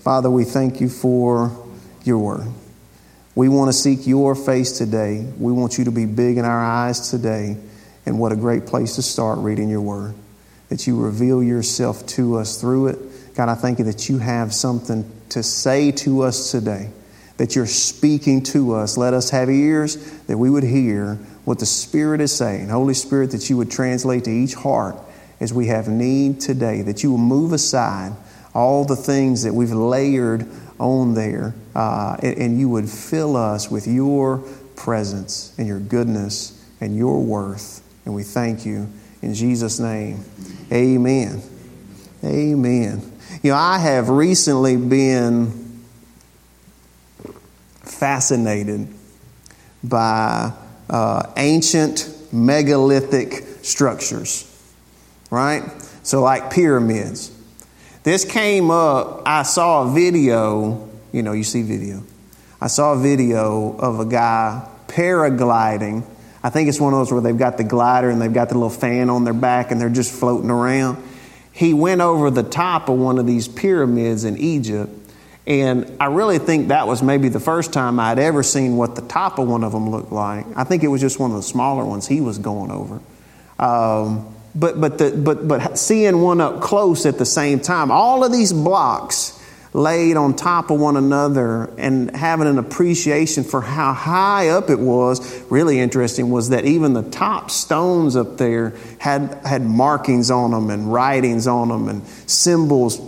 Father, we thank you for your word. We want to seek your face today. We want you to be big in our eyes today. And what a great place to start reading your word. That you reveal yourself to us through it. God, I thank you that you have something to say to us today, that you're speaking to us. Let us have ears that we would hear what the Spirit is saying. Holy Spirit, that you would translate to each heart as we have need today, that you will move aside all the things that we've layered on there, uh, and, and you would fill us with your presence and your goodness and your worth. And we thank you in Jesus' name. Amen. Amen. You know, I have recently been fascinated by uh, ancient megalithic structures, right? So, like pyramids. This came up, I saw a video, you know, you see video. I saw a video of a guy paragliding. I think it's one of those where they've got the glider and they've got the little fan on their back and they're just floating around. He went over the top of one of these pyramids in Egypt, and I really think that was maybe the first time I'd ever seen what the top of one of them looked like. I think it was just one of the smaller ones he was going over. Um, but, but, the, but, but seeing one up close at the same time, all of these blocks laid on top of one another and having an appreciation for how high up it was really interesting was that even the top stones up there had had markings on them and writings on them and symbols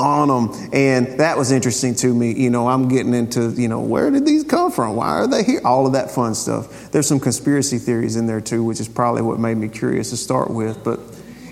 on them. And that was interesting to me. You know, I'm getting into, you know, where did these come from? Why are they here? All of that fun stuff. There's some conspiracy theories in there too, which is probably what made me curious to start with. But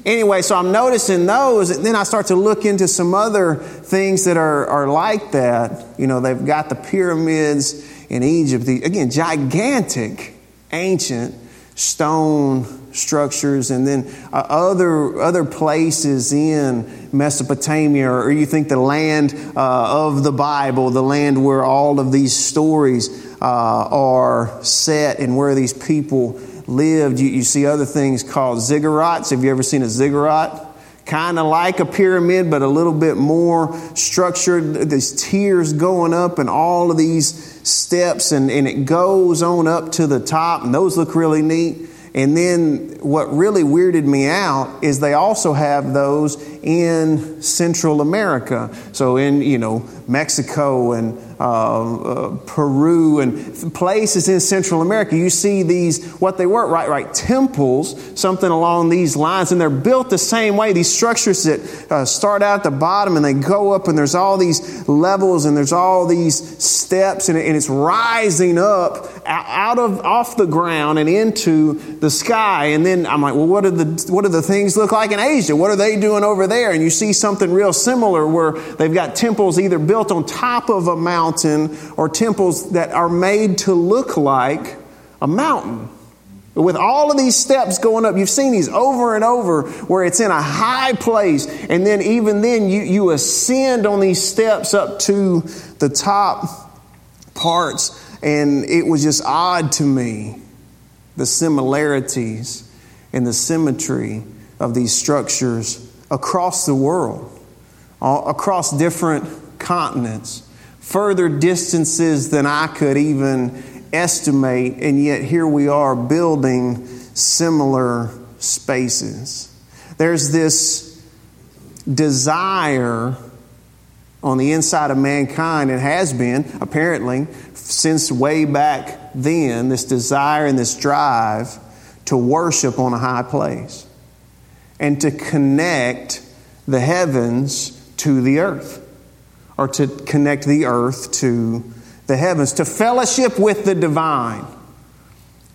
anyway, so I'm noticing those, and then I start to look into some other things that are, are like that. You know, they've got the pyramids in Egypt, the, again, gigantic, ancient stone structures, and then uh, other, other places in Mesopotamia, or you think the land uh, of the Bible, the land where all of these stories uh, are set and where these people lived. You, you see other things called ziggurats. Have you ever seen a ziggurat? Kind of like a pyramid, but a little bit more structured. These tiers going up and all of these steps, and, and it goes on up to the top, and those look really neat. And then what really weirded me out is they also have those in Central America. So in, you know, Mexico and uh, uh, Peru and places in Central America, you see these, what they were, right, right, temples, something along these lines, and they're built the same way. These structures that uh, start out at the bottom and they go up, and there's all these levels and there's all these steps, and, and it's rising up out of off the ground and into the sky. And then I'm like, well, what do the what do the things look like in Asia? What are they doing over there? And you see something real similar where they've got temples either built on top of a mountain or temples that are made to look like a mountain. With all of these steps going up, you've seen these over and over where it's in a high place. And then, even then, you, you ascend on these steps up to the top parts. And it was just odd to me the similarities and the symmetry of these structures across the world, across different continents, further distances than I could even estimate, and yet here we are building similar spaces. There's this desire on the inside of mankind, it has been apparently since way back then, this desire and this drive to worship on a high place and to connect the heavens to the earth or to connect the earth to the heavens, to fellowship with the divine.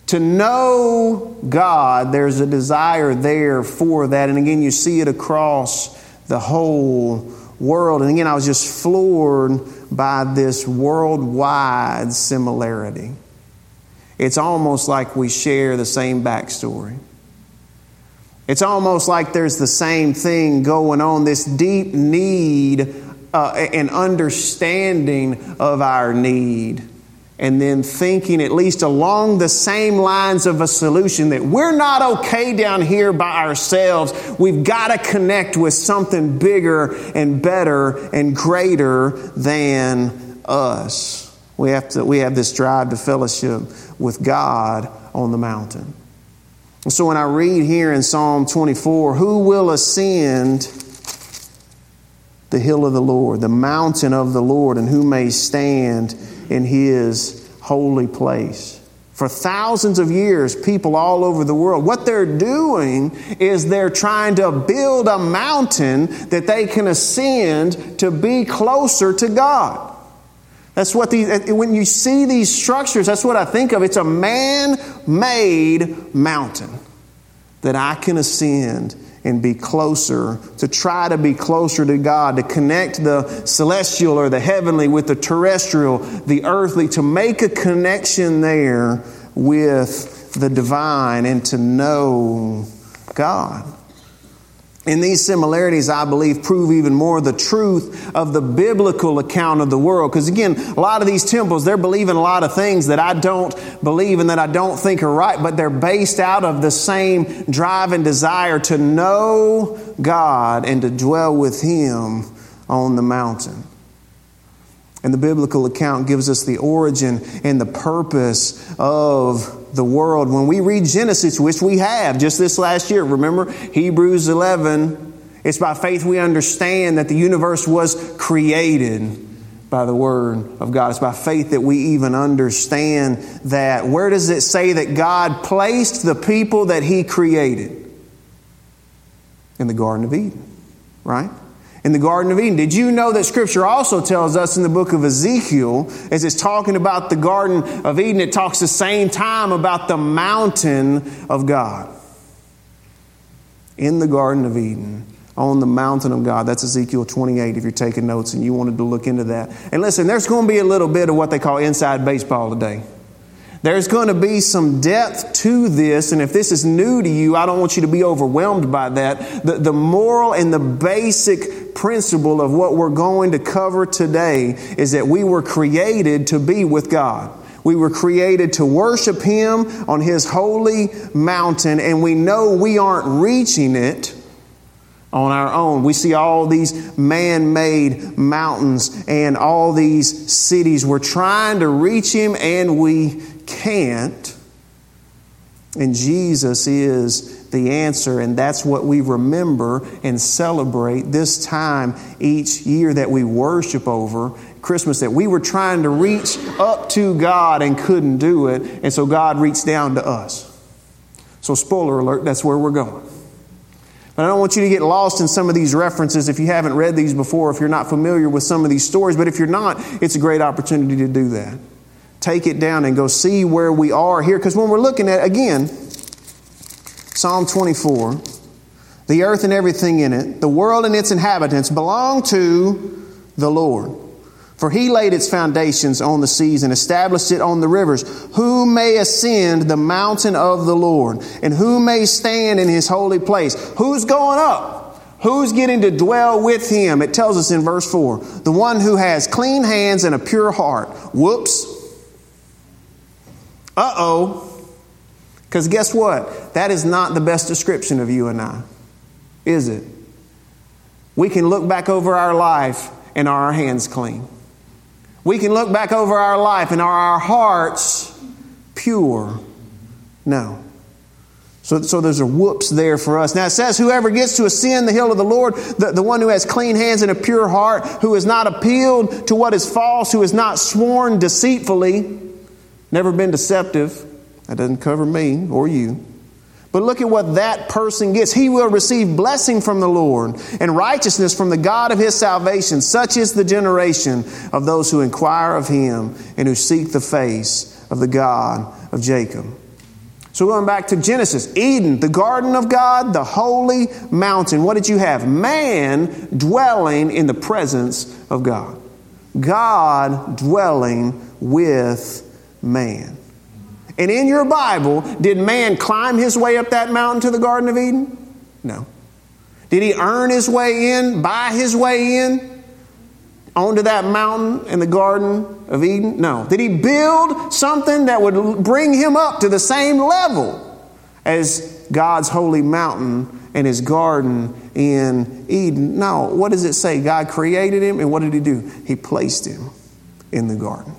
To know God, there's a desire there for that. And again, you see it across the whole world. And again, I was just floored by this worldwide similarity. It's almost like we share the same backstory. It's almost like there's the same thing going on, this deep need uh, and understanding of our need and then thinking at least along the same lines of a solution that we're not okay down here by ourselves. We've got to connect with something bigger and better and greater than us. We have, to, we have this drive to fellowship with God on the mountain. So when I read here in Psalm 24, who will ascend the hill of the Lord, the mountain of the Lord, and who may stand in his holy place. For thousands of years, people all over the world, what they're doing is they're trying to build a mountain that they can ascend to be closer to God. That's what these, when you see these structures, that's what I think of. It's a man made mountain that I can ascend and be closer, to try to be closer to God, to connect the celestial or the heavenly with the terrestrial, the earthly, to make a connection there with the divine and to know God. And these similarities, I believe, prove even more the truth of the biblical account of the world. Because again, a lot of these temples, they're believing a lot of things that I don't believe and that I don't think are right, but they're based out of the same drive and desire to know God and to dwell with Him on the mountain. And the biblical account gives us the origin and the purpose of the world. When we read Genesis, which we have just this last year, remember Hebrews 11, it's by faith we understand that the universe was created by the Word of God. It's by faith that we even understand that. Where does it say that God placed the people that He created? In the Garden of Eden, right? In the Garden of Eden. Did you know that Scripture also tells us in the book of Ezekiel, as it's talking about the Garden of Eden, it talks the same time about the mountain of God. In the Garden of Eden, on the mountain of God. That's Ezekiel 28 if you're taking notes and you wanted to look into that. And listen, there's going to be a little bit of what they call inside baseball today. There's going to be some depth to this, and if this is new to you, I don't want you to be overwhelmed by that. The, the moral and the basic principle of what we're going to cover today is that we were created to be with God. We were created to worship Him on His holy mountain, and we know we aren't reaching it on our own. We see all these man made mountains and all these cities. We're trying to reach Him, and we can't. And Jesus is the answer, and that's what we remember and celebrate this time each year that we worship over Christmas that we were trying to reach up to God and couldn't do it, and so God reached down to us. So, spoiler alert, that's where we're going. But I don't want you to get lost in some of these references if you haven't read these before, if you're not familiar with some of these stories. But if you're not, it's a great opportunity to do that take it down and go see where we are here. Because when we're looking at, again, Psalm 24, the earth and everything in it, the world and its inhabitants belong to the Lord. For he laid its foundations on the seas and established it on the rivers. Who may ascend the mountain of the Lord? And who may stand in his holy place? Who's going up? Who's getting to dwell with him? It tells us in verse 4 the one who has clean hands and a pure heart. Whoops. Uh oh. Because guess what? That is not the best description of you and I, is it? We can look back over our life and are our hands clean. We can look back over our life and are our hearts pure? No. So, so there's a whoops there for us. Now it says, Whoever gets to ascend the hill of the Lord, the, the one who has clean hands and a pure heart, who has not appealed to what is false, who has not sworn deceitfully, never been deceptive. That doesn't cover me or you. But look at what that person gets. He will receive blessing from the Lord and righteousness from the God of his salvation. Such is the generation of those who inquire of him and who seek the face of the God of Jacob. So going back to Genesis, Eden, the garden of God, the holy mountain. What did you have? Man dwelling in the presence of God. God dwelling with man. And in your Bible, did man climb his way up that mountain to the Garden of Eden? No. Did he earn his way in, buy his way in? onto that mountain in the Garden of Eden? No. Did he build something that would bring him up to the same level as God's holy mountain and his garden in Eden? No. What does it say? God created him, and what did he do? He placed him in the garden.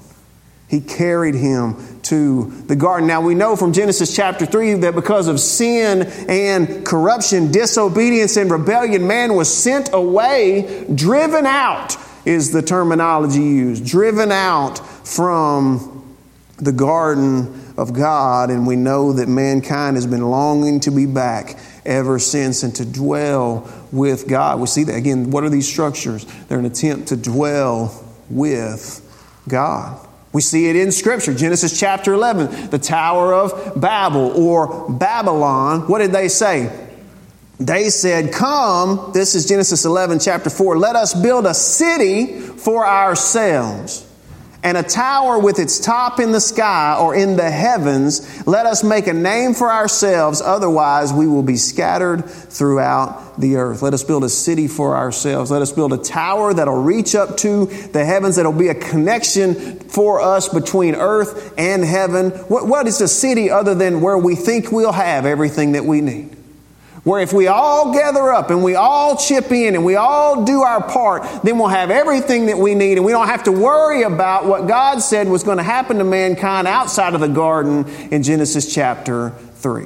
He carried him to the garden. Now we know from Genesis chapter 3 that because of sin and corruption, disobedience, and rebellion, man was sent away, driven out is the terminology used, driven out from the garden of God. And we know that mankind has been longing to be back ever since and to dwell with God. We see that again. What are these structures? They're an attempt to dwell with God. We see it in Scripture. Genesis chapter 11, the Tower of Babel or Babylon. What did they say? They said, Come, this is Genesis 11, chapter 4, let us build a city for ourselves and a tower with its top in the sky or in the heavens. Let us make a name for ourselves, otherwise, we will be scattered throughout the earth. Let us build a city for ourselves. Let us build a tower that'll reach up to the heavens, that'll be a connection for us between earth and heaven. what, what is a city other than where we think we'll have everything that we need? Where if we all gather up and we all chip in and we all do our part, then we'll have everything that we need and we don't have to worry about what God said was going to happen to mankind outside of the garden in Genesis chapter 3.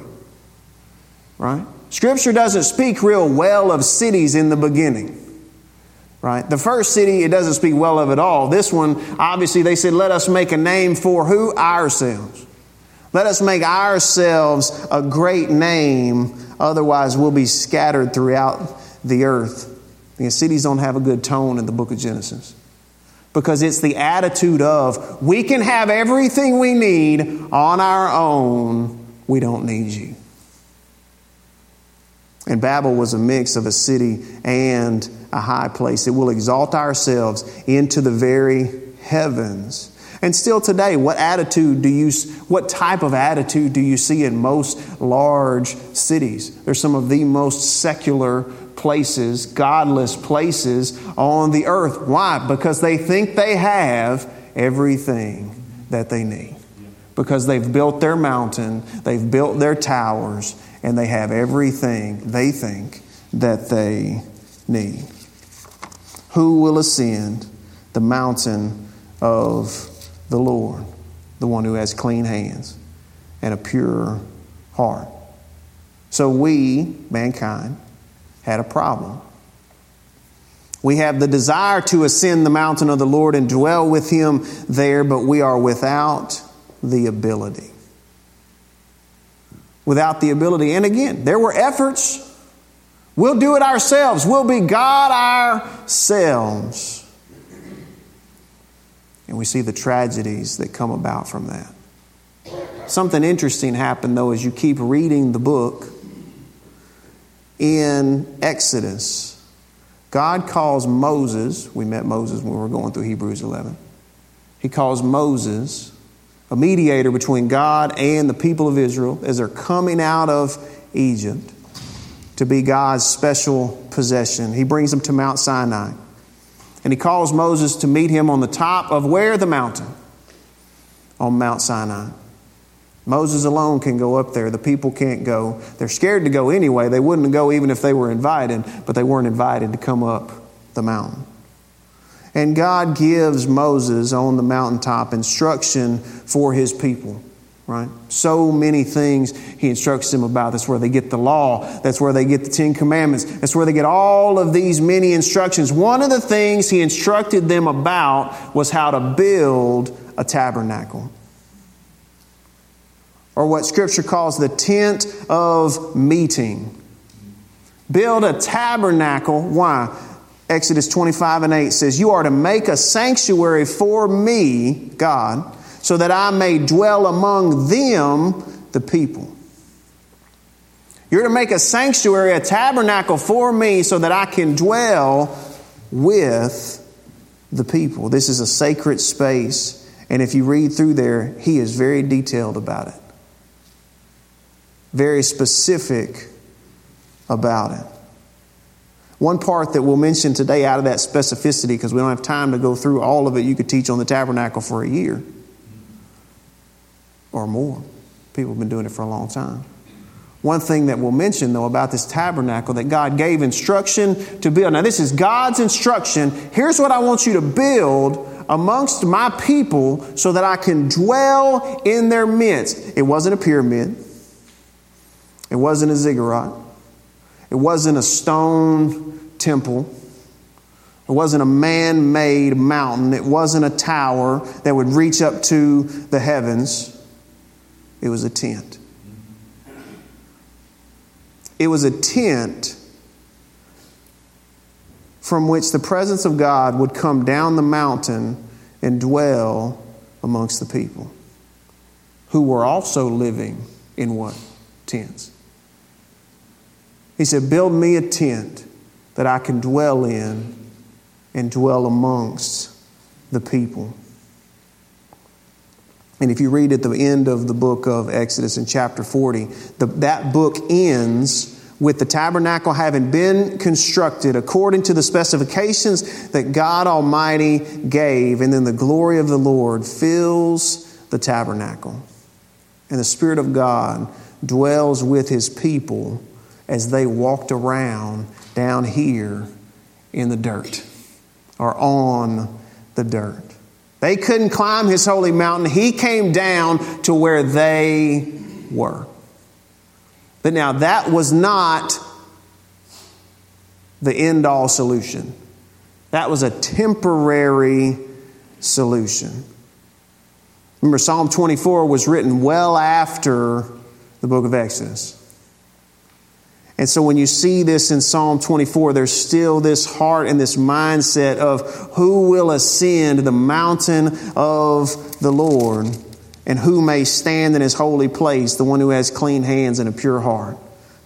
Right? Scripture doesn't speak real well of cities in the beginning. Right? The first city, it doesn't speak well of at all. This one, obviously, they said, let us make a name for who? Ourselves. Let us make ourselves a great name Otherwise, we'll be scattered throughout the earth. The cities don't have a good tone in the book of Genesis. Because it's the attitude of, we can have everything we need on our own, we don't need you. And Babel was a mix of a city and a high place. It will exalt ourselves into the very heavens and still today, what attitude do you, what type of attitude do you see in most large cities? They're some of the most secular places, godless places on the earth. Why? Because they think they have everything that they need. Because they've built their mountain, they've built their towers, and they have everything they think that they need. Who will ascend the mountain of the Lord, the one who has clean hands and a pure heart. So we, mankind, had a problem. We have the desire to ascend the mountain of the Lord and dwell with Him there, but we are without the ability. Without the ability. And again, there were efforts. We'll do it ourselves. We'll be God ourselves. And we see the tragedies that come about from that. Something interesting happened, though, as you keep reading the book. In Exodus, God calls Moses, we met Moses when we were going through Hebrews 11. He calls Moses a mediator between God and the people of Israel as they're coming out of Egypt to be God's special possession. He brings them to Mount Sinai. And he calls Moses to meet him on the top of where? The mountain. On Mount Sinai. Moses alone can go up there. The people can't go. They're scared to go anyway. They wouldn't go even if they were invited, but they weren't invited to come up the mountain. And God gives Moses on the mountaintop instruction for his people right? So many things he instructs them about. That's where they get the law. That's where they get the Ten Commandments. That's where they get all of these many instructions. One of the things he instructed them about was how to build a tabernacle. Or what Scripture calls the tent of meeting. Build a tabernacle. Why? Exodus 25 and 8 says, You are to make a sanctuary for me, God so that I may dwell among them, the people. You're to make a sanctuary, a tabernacle for me, so that I can dwell with the people. This is a sacred space. And if you read through there, he is very detailed about it, very specific about it. One part that we'll mention today out of that specificity, because we don't have time to go through all of it, you could teach on the tabernacle for a year or more. People have been doing it for a long time. One thing that we'll mention, though, about this tabernacle that God gave instruction to build. Now, this is God's instruction. Here's what I want you to build amongst my people so that I can dwell in their midst. It wasn't a pyramid, it wasn't a ziggurat, it wasn't a stone temple. It wasn't a man made mountain. It wasn't a tower that would reach up to the heavens. It was a tent. It was a tent from which the presence of God would come down the mountain and dwell amongst the people who were also living in what? Tents. He said, Build me a tent that I can dwell in and dwell amongst the people. And if you read at the end of the book of Exodus in chapter 40, the, that book ends with the tabernacle having been constructed according to the specifications that God Almighty gave, and then the glory of the Lord fills the tabernacle. And the Spirit of God dwells with His people as they walked around down here in the dirt or on the dirt. They couldn't climb his holy mountain. He came down to where they were. But now that was not the end all solution. That was a temporary solution. Remember, Psalm 24 was written well after the book of Exodus. And so when you see this in Psalm 24, there's still this heart and this mindset of who will ascend the mountain of the Lord and who may stand in his holy place, the one who has clean hands and a pure heart,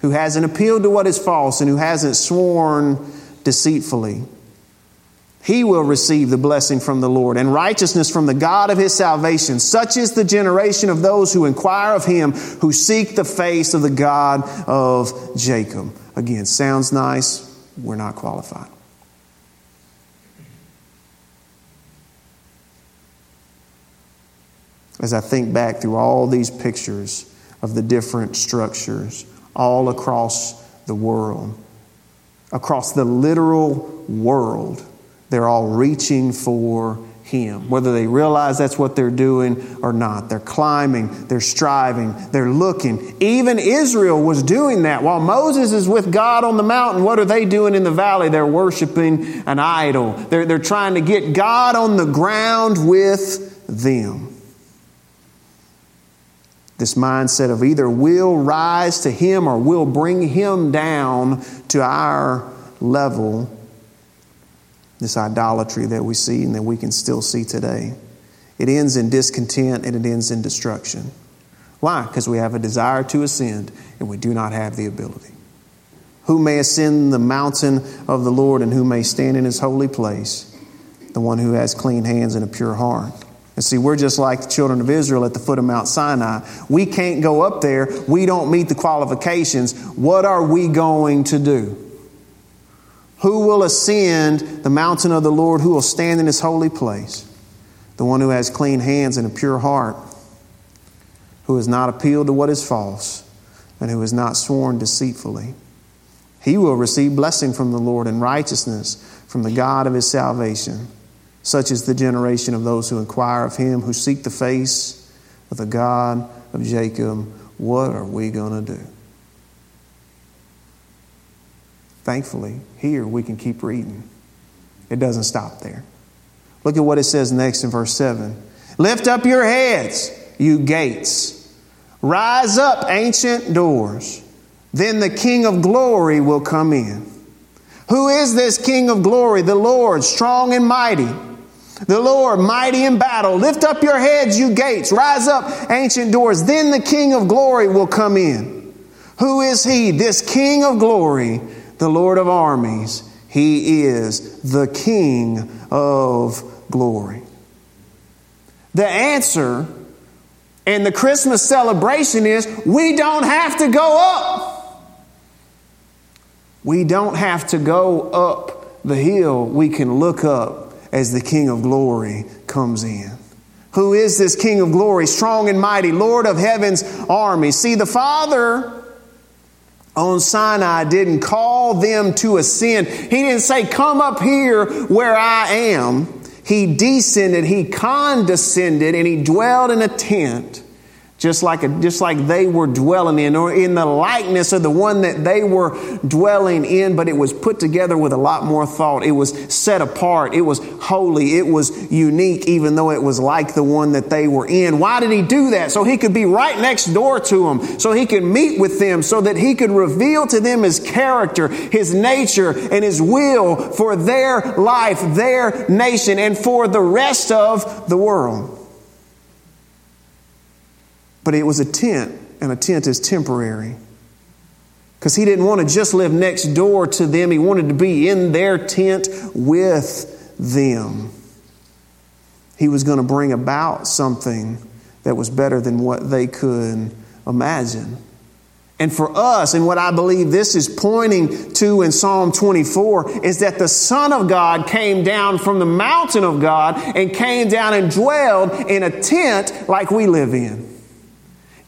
who hasn't appealed to what is false and who hasn't sworn deceitfully. He will receive the blessing from the Lord and righteousness from the God of his salvation. Such is the generation of those who inquire of him, who seek the face of the God of Jacob. Again, sounds nice. We're not qualified. As I think back through all these pictures of the different structures all across the world, across the literal world, they're all reaching for Him, whether they realize that's what they're doing or not. They're climbing, they're striving, they're looking. Even Israel was doing that. While Moses is with God on the mountain, what are they doing in the valley? They're worshiping an idol. They're, they're trying to get God on the ground with them. This mindset of either we'll rise to Him or we'll bring Him down to our level this idolatry that we see and that we can still see today. It ends in discontent and it ends in destruction. Why? Because we have a desire to ascend and we do not have the ability. Who may ascend the mountain of the Lord and who may stand in his holy place? The one who has clean hands and a pure heart. And see, we're just like the children of Israel at the foot of Mount Sinai. We can't go up there. We don't meet the qualifications. What are we going to do? Who will ascend the mountain of the Lord? Who will stand in his holy place? The one who has clean hands and a pure heart, who has not appealed to what is false, and who has not sworn deceitfully. He will receive blessing from the Lord and righteousness from the God of his salvation. Such is the generation of those who inquire of him, who seek the face of the God of Jacob. What are we going to do? Thankfully, here we can keep reading. It doesn't stop there. Look at what it says next in verse 7. Lift up your heads, you gates. Rise up, ancient doors. Then the King of glory will come in. Who is this King of glory? The Lord, strong and mighty. The Lord, mighty in battle. Lift up your heads, you gates. Rise up, ancient doors. Then the King of glory will come in. Who is he? This King of glory the Lord of armies. He is the King of glory. The answer in the Christmas celebration is we don't have to go up. We don't have to go up the hill. We can look up as the King of glory comes in. Who is this King of glory? Strong and mighty, Lord of heaven's army. See, the Father on Sinai didn't call them to ascend. He didn't say, Come up here where I am. He descended, he condescended, and he dwelled in a tent just like, a, just like they were dwelling in, or in the likeness of the one that they were dwelling in, but it was put together with a lot more thought. It was set apart. It was holy. It was unique, even though it was like the one that they were in. Why did he do that? So he could be right next door to them, so he could meet with them, so that he could reveal to them his character, his nature, and his will for their life, their nation, and for the rest of the world. But it was a tent, and a tent is temporary. Because he didn't want to just live next door to them, he wanted to be in their tent with them. He was going to bring about something that was better than what they could imagine. And for us, and what I believe this is pointing to in Psalm 24, is that the Son of God came down from the mountain of God and came down and dwelled in a tent like we live in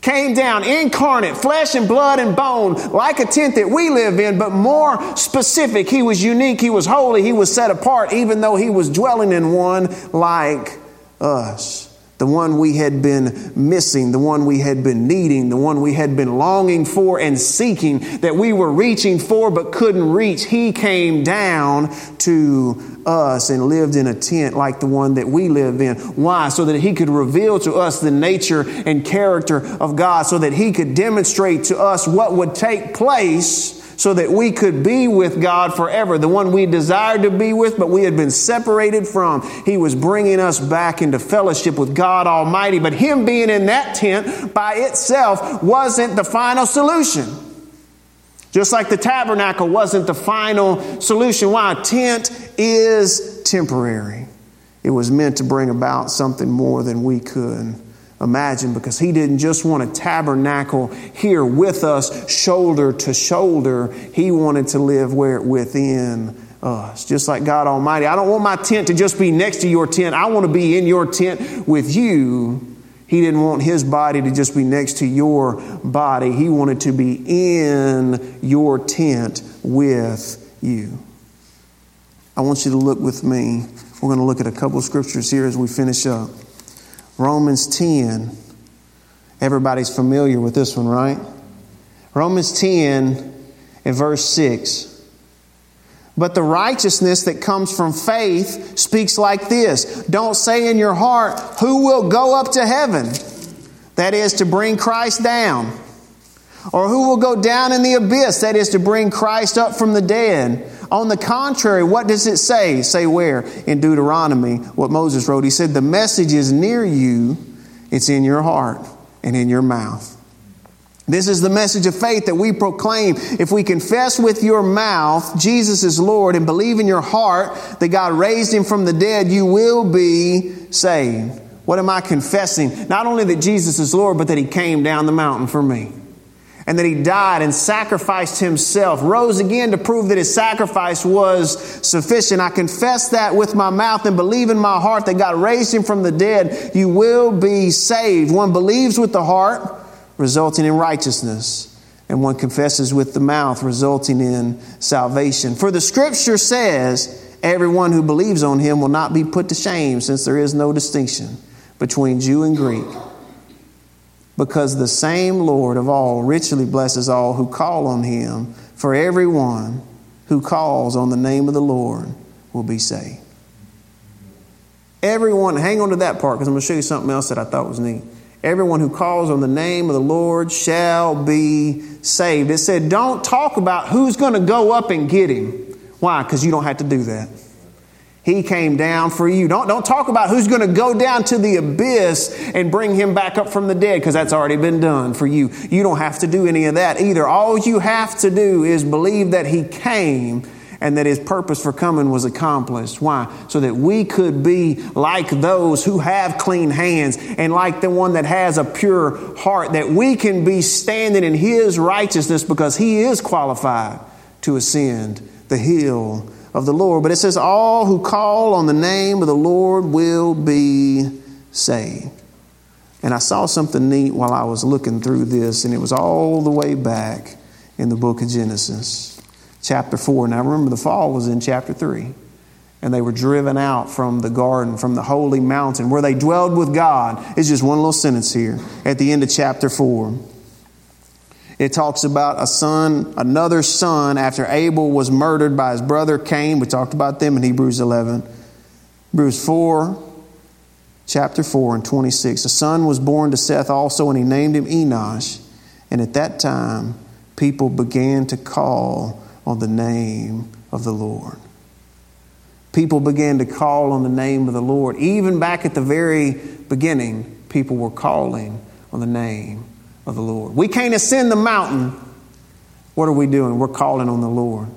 came down incarnate, flesh and blood and bone, like a tent that we live in, but more specific. He was unique, he was holy, he was set apart, even though he was dwelling in one like us. The one we had been missing, the one we had been needing, the one we had been longing for and seeking, that we were reaching for but couldn't reach. He came down to us and lived in a tent like the one that we live in. Why? So that he could reveal to us the nature and character of God, so that he could demonstrate to us what would take place so that we could be with God forever, the one we desired to be with, but we had been separated from. He was bringing us back into fellowship with God Almighty. But Him being in that tent by itself wasn't the final solution. Just like the tabernacle wasn't the final solution. Why? A tent is temporary. It was meant to bring about something more than we could imagine because he didn't just want to tabernacle here with us shoulder to shoulder. He wanted to live where within us. Just like god almighty. I don't want my tent to just be next to your tent. I want to be in your tent with you. He didn't want his body to just be next to your body. He wanted to be in your tent with you. I want you to look with me. We're going to look at a couple of scriptures here as we finish up Romans 10. Everybody's familiar with this one, right? Romans 10 and verse 6. But the righteousness that comes from faith speaks like this Don't say in your heart, Who will go up to heaven? That is to bring Christ down. Or who will go down in the abyss? That is to bring Christ up from the dead. On the contrary, what does it say? Say where? In Deuteronomy, what Moses wrote. He said, The message is near you, it's in your heart and in your mouth. This is the message of faith that we proclaim. If we confess with your mouth Jesus is Lord and believe in your heart that God raised him from the dead, you will be saved. What am I confessing? Not only that Jesus is Lord, but that he came down the mountain for me and that he died and sacrificed himself, rose again to prove that his sacrifice was sufficient. I confess that with my mouth and believe in my heart that God raised him from the dead. You will be saved. One believes with the heart, resulting in righteousness, and one confesses with the mouth, resulting in salvation. For the scripture says, Everyone who believes on him will not be put to shame, since there is no distinction between Jew and Greek because the same Lord of all richly blesses all who call on him, for everyone who calls on the name of the Lord will be saved. Everyone, hang on to that part because I'm going to show you something else that I thought was neat. Everyone who calls on the name of the Lord shall be saved. It said, don't talk about who's going to go up and get him. Why? Because you don't have to do that. He came down for you. Don't, don't talk about who's going to go down to the abyss and bring him back up from the dead because that's already been done for you. You don't have to do any of that either. All you have to do is believe that he came and that his purpose for coming was accomplished. Why? So that we could be like those who have clean hands and like the one that has a pure heart, that we can be standing in his righteousness because he is qualified to ascend the hill of the Lord. But it says, All who call on the name of the Lord will be saved. And I saw something neat while I was looking through this, and it was all the way back in the book of Genesis, chapter 4. Now remember, the fall was in chapter 3. And they were driven out from the garden, from the holy mountain where they dwelled with God. It's just one little sentence here at the end of chapter 4. It talks about a son, another son, after Abel was murdered by his brother Cain. We talked about them in Hebrews 11. Hebrews 4, chapter 4 and 26. A son was born to Seth also, and he named him Enosh. And at that time, people began to call on the name of the Lord. People began to call on the name of the Lord. Even back at the very beginning, people were calling on the name of the Lord. We can't ascend the mountain. What are we doing? We're calling on the Lord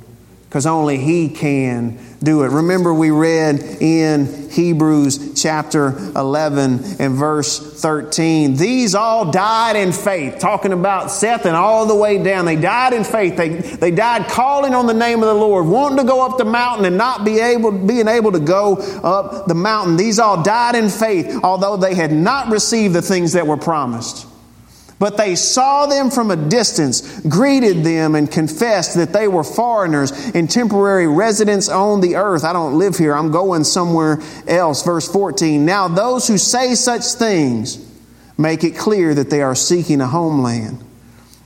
because only He can do it. Remember, we read in Hebrews chapter 11 and verse 13, these all died in faith, talking about Seth and all the way down. They died in faith. They, they died calling on the name of the Lord, wanting to go up the mountain and not be able, being able to go up the mountain. These all died in faith, although they had not received the things that were promised. But they saw them from a distance, greeted them, and confessed that they were foreigners and temporary residents on the earth. I don't live here, I'm going somewhere else. Verse 14 Now those who say such things make it clear that they are seeking a homeland.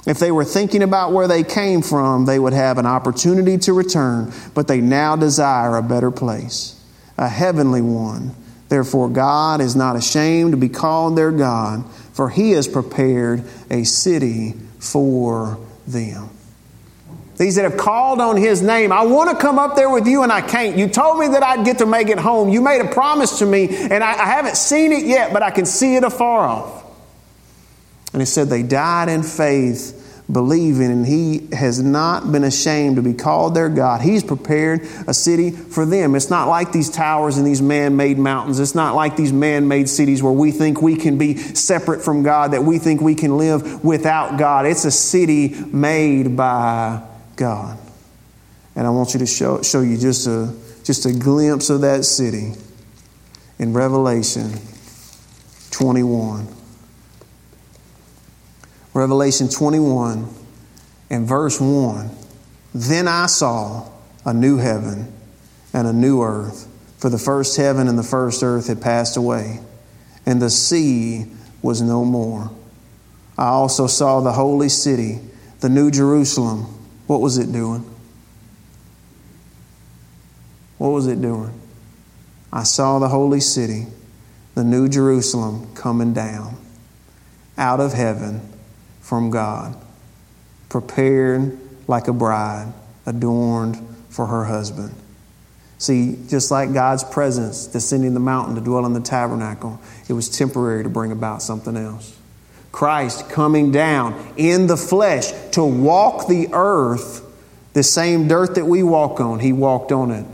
If they were thinking about where they came from, they would have an opportunity to return, but they now desire a better place, a heavenly one. Therefore, God is not ashamed to be called their God for he has prepared a city for them. These that have called on his name, I want to come up there with you and I can't. You told me that I'd get to make it home. You made a promise to me and I, I haven't seen it yet, but I can see it afar off. And he said they died in faith believing, and he has not been ashamed to be called their God. He's prepared a city for them. It's not like these towers and these man made mountains. It's not like these man made cities where we think we can be separate from God, that we think we can live without God. It's a city made by God. And I want you to show, show you just a, just a glimpse of that city in Revelation 21. Revelation 21 and verse 1 Then I saw a new heaven and a new earth, for the first heaven and the first earth had passed away, and the sea was no more. I also saw the holy city, the new Jerusalem. What was it doing? What was it doing? I saw the holy city, the new Jerusalem, coming down out of heaven from God, prepared like a bride, adorned for her husband. See, just like God's presence descending the mountain to dwell in the tabernacle, it was temporary to bring about something else. Christ coming down in the flesh to walk the earth, the same dirt that we walk on, he walked on it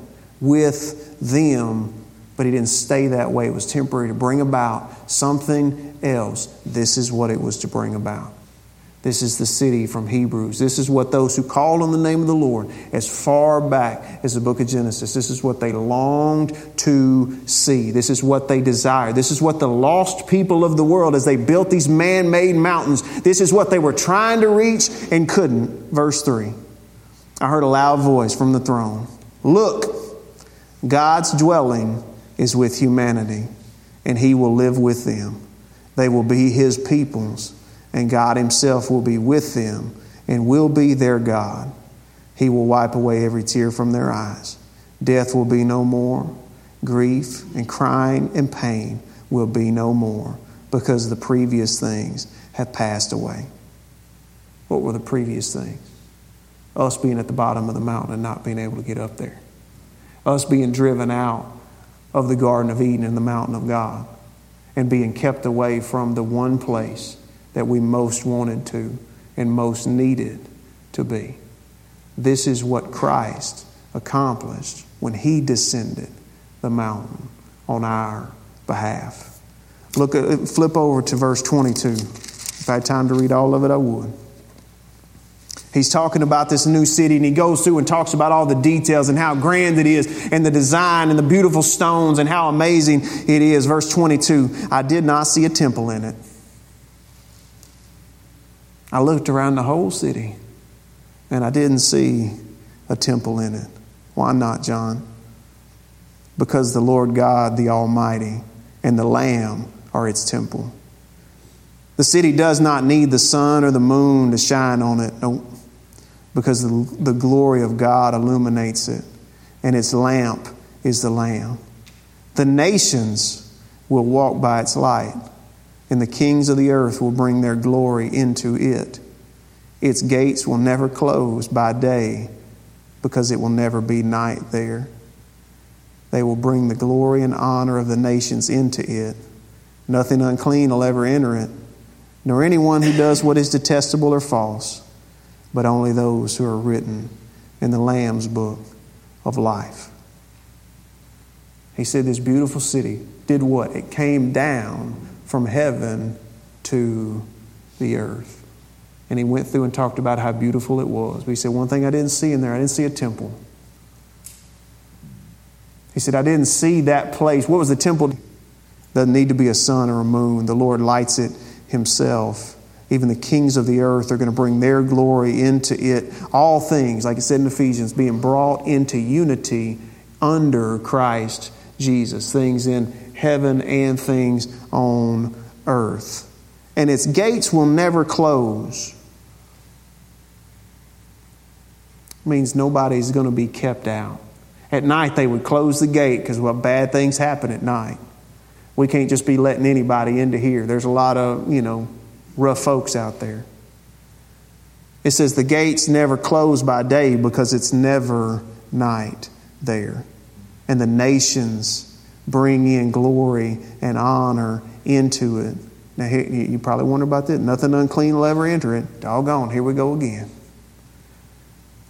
with them, but he didn't stay that way. It was temporary to bring about something else. This is what it was to bring about. This is the city from Hebrews. This is what those who called on the name of the Lord as far back as the book of Genesis, this is what they longed to see. This is what they desired. This is what the lost people of the world, as they built these man made mountains, this is what they were trying to reach and couldn't. Verse 3 I heard a loud voice from the throne Look, God's dwelling is with humanity, and he will live with them. They will be his peoples and God Himself will be with them and will be their God. He will wipe away every tear from their eyes. Death will be no more. Grief and crying and pain will be no more because the previous things have passed away. What were the previous things? Us being at the bottom of the mountain and not being able to get up there. Us being driven out of the Garden of Eden and the mountain of God and being kept away from the one place that we most wanted to and most needed to be. This is what Christ accomplished when he descended the mountain on our behalf. Look at, flip over to verse 22. If I had time to read all of it, I would. He's talking about this new city and he goes through and talks about all the details and how grand it is and the design and the beautiful stones and how amazing it is. Verse 22 I did not see a temple in it. I looked around the whole city and I didn't see a temple in it. Why not, John? Because the Lord God, the Almighty, and the Lamb are its temple. The city does not need the sun or the moon to shine on it. Nope because the, the glory of God illuminates it, and its lamp is the Lamb. The nations will walk by its light, and the kings of the earth will bring their glory into it. Its gates will never close by day because it will never be night there. They will bring the glory and honor of the nations into it. Nothing unclean will ever enter it, nor anyone who does what is detestable or false but only those who are written in the Lamb's book of life. He said, This beautiful city did what? It came down from heaven to the earth. And he went through and talked about how beautiful it was. But he said, One thing I didn't see in there, I didn't see a temple. He said, I didn't see that place. What was the temple? Doesn't need to be a sun or a moon. The Lord lights it himself. Even the kings of the earth are going to bring their glory into it. All things, like it said in Ephesians, being brought into unity under Christ Jesus. Things in heaven and things on earth. And its gates will never close. Means nobody's going to be kept out. At night, they would close the gate because well, bad things happen at night. We can't just be letting anybody into here. There's a lot of, you know, rough folks out there. It says the gates never close by day because it's never night there. And the nations bring in glory and honor into it. Now, you probably wonder about this. Nothing unclean will ever enter it. Doggone, here we go again.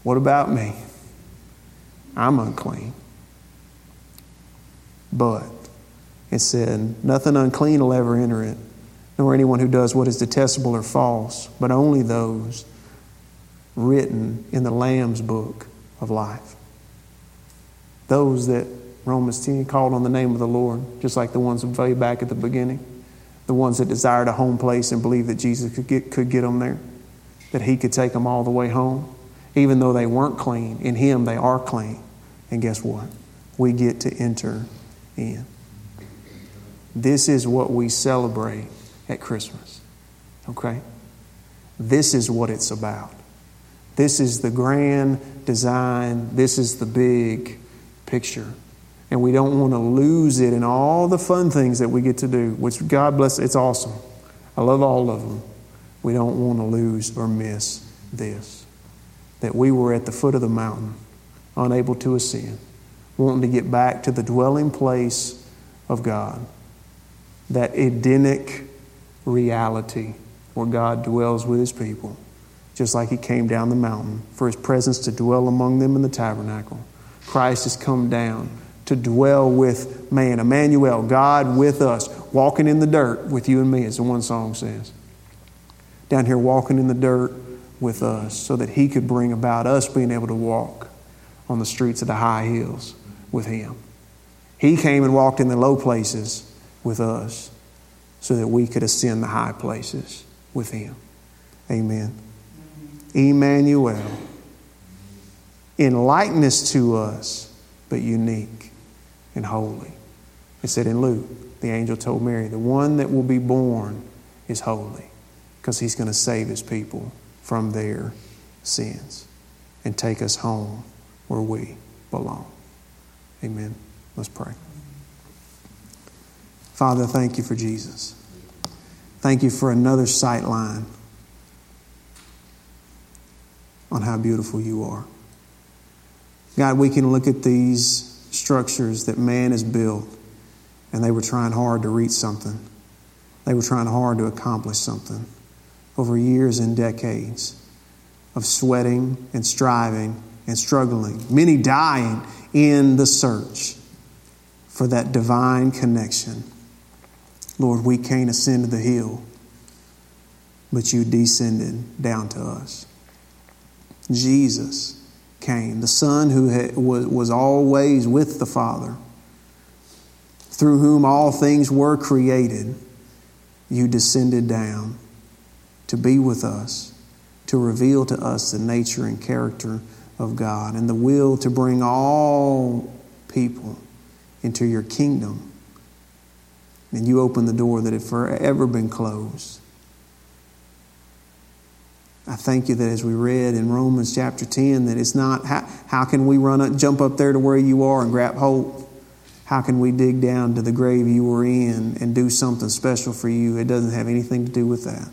What about me? I'm unclean. But it said, nothing unclean will ever enter it nor anyone who does what is detestable or false, but only those written in the Lamb's book of life. Those that Romans 10 called on the name of the Lord, just like the ones way back at the beginning, the ones that desired a home place and believed that Jesus could get, could get them there, that He could take them all the way home. Even though they weren't clean, in Him they are clean. And guess what? We get to enter in. This is what we celebrate at Christmas. Okay? This is what it's about. This is the grand design. This is the big picture. And we don't want to lose it in all the fun things that we get to do, which God bless, it's awesome. I love all of them. We don't want to lose or miss this. That we were at the foot of the mountain, unable to ascend, wanting to get back to the dwelling place of God. That Edenic reality where God dwells with his people, just like he came down the mountain for his presence to dwell among them in the tabernacle. Christ has come down to dwell with man. Emmanuel, God with us, walking in the dirt with you and me, as the one song says. Down here, walking in the dirt with us, so that he could bring about us being able to walk on the streets of the high hills with him. He came and walked in the low places with us so that we could ascend the high places with him. Amen. Emmanuel, in likeness to us, but unique and holy. It said in Luke, the angel told Mary, the one that will be born is holy because he's going to save his people from their sins and take us home where we belong. Amen. Let's pray. Father, thank you for Jesus. Thank you for another sight line on how beautiful you are. God, we can look at these structures that man has built, and they were trying hard to reach something. They were trying hard to accomplish something over years and decades of sweating and striving and struggling, many dying in the search for that divine connection Lord, we can't ascend to the hill, but you descended down to us. Jesus came, the Son who was always with the Father, through whom all things were created. You descended down to be with us, to reveal to us the nature and character of God, and the will to bring all people into your kingdom. And you opened the door that had forever been closed. I thank you that as we read in Romans chapter 10, that it's not how, how can we run up, jump up there to where you are and grab hope? How can we dig down to the grave you were in and do something special for you? It doesn't have anything to do with that.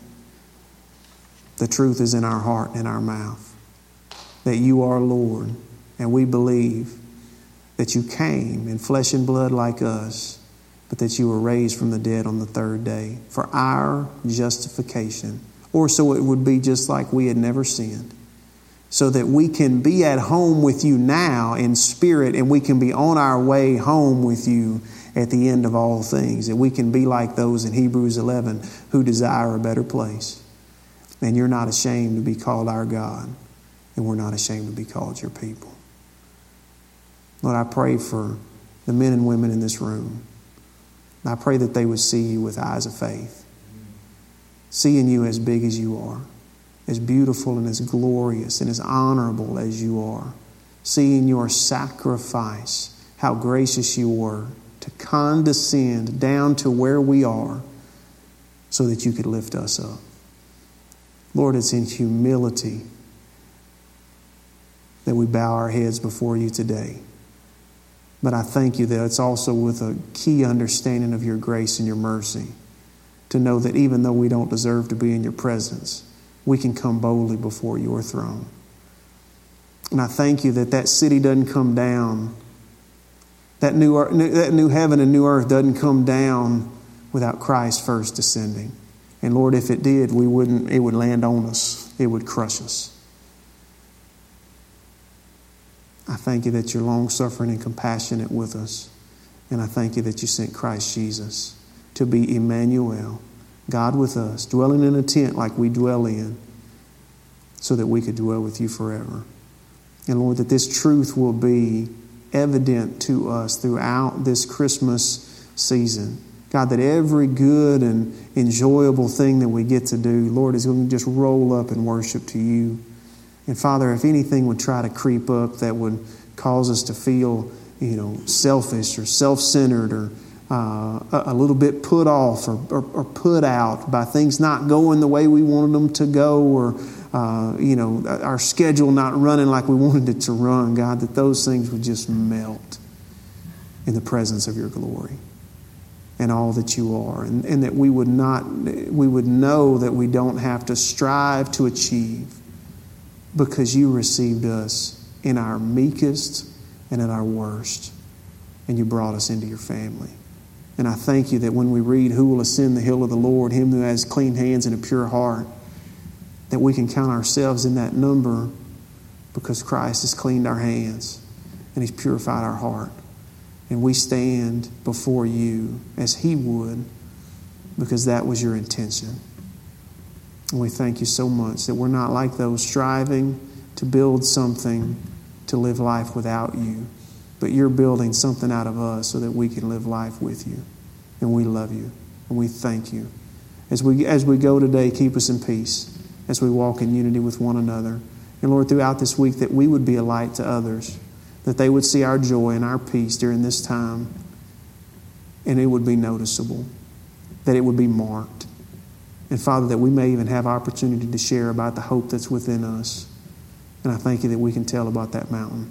The truth is in our heart and our mouth that you are Lord, and we believe that you came in flesh and blood like us, but that you were raised from the dead on the third day for our justification or so it would be just like we had never sinned. So that we can be at home with you now in spirit and we can be on our way home with you at the end of all things. That we can be like those in Hebrews 11 who desire a better place. And you're not ashamed to be called our God, and we're not ashamed to be called your people. Lord, I pray for the men and women in this room. I pray that they would see you with eyes of faith seeing you as big as you are, as beautiful and as glorious and as honorable as you are, seeing your sacrifice, how gracious you were to condescend down to where we are so that you could lift us up. Lord, it's in humility that we bow our heads before you today. But I thank you that it's also with a key understanding of your grace and your mercy to know that even though we don't deserve to be in your presence, we can come boldly before your throne. And I thank you that that city doesn't come down, that new, that new heaven and new earth doesn't come down without Christ first descending. And Lord, if it did, we wouldn't, it would land on us, it would crush us. I thank you that you're long suffering and compassionate with us. And I thank you that you sent Christ Jesus to be Emmanuel, God with us, dwelling in a tent like we dwell in, so that we could dwell with you forever. And Lord, that this truth will be evident to us throughout this Christmas season. God, that every good and enjoyable thing that we get to do, Lord, is going to just roll up and worship to you. And Father, if anything would try to creep up that would cause us to feel, you know, selfish or self centered or uh, a little bit put off or, or, or, put out by things not going the way we wanted them to go or uh, you know our schedule not running like we wanted it to run god that those things would just melt in the presence of your glory and all that you are. And, and that we would not we would know that we don't have to strive to achieve because you received us in our meekest and in our worst and you brought us into your family and I thank you that when we read, Who will ascend the hill of the Lord? Him who has clean hands and a pure heart, that we can count ourselves in that number because Christ has cleaned our hands and He's purified our heart. And we stand before you as He would because that was your intention. And we thank you so much that we're not like those striving to build something to live life without you but you're building something out of us so that we can live life with you. And we love you. And we thank you. As we, as we go today, keep us in peace as we walk in unity with one another. And Lord, throughout this week, that we would be a light to others, that they would see our joy and our peace during this time, and it would be noticeable, that it would be marked. And Father, that we may even have opportunity to share about the hope that's within us. And I thank you that we can tell about that mountain.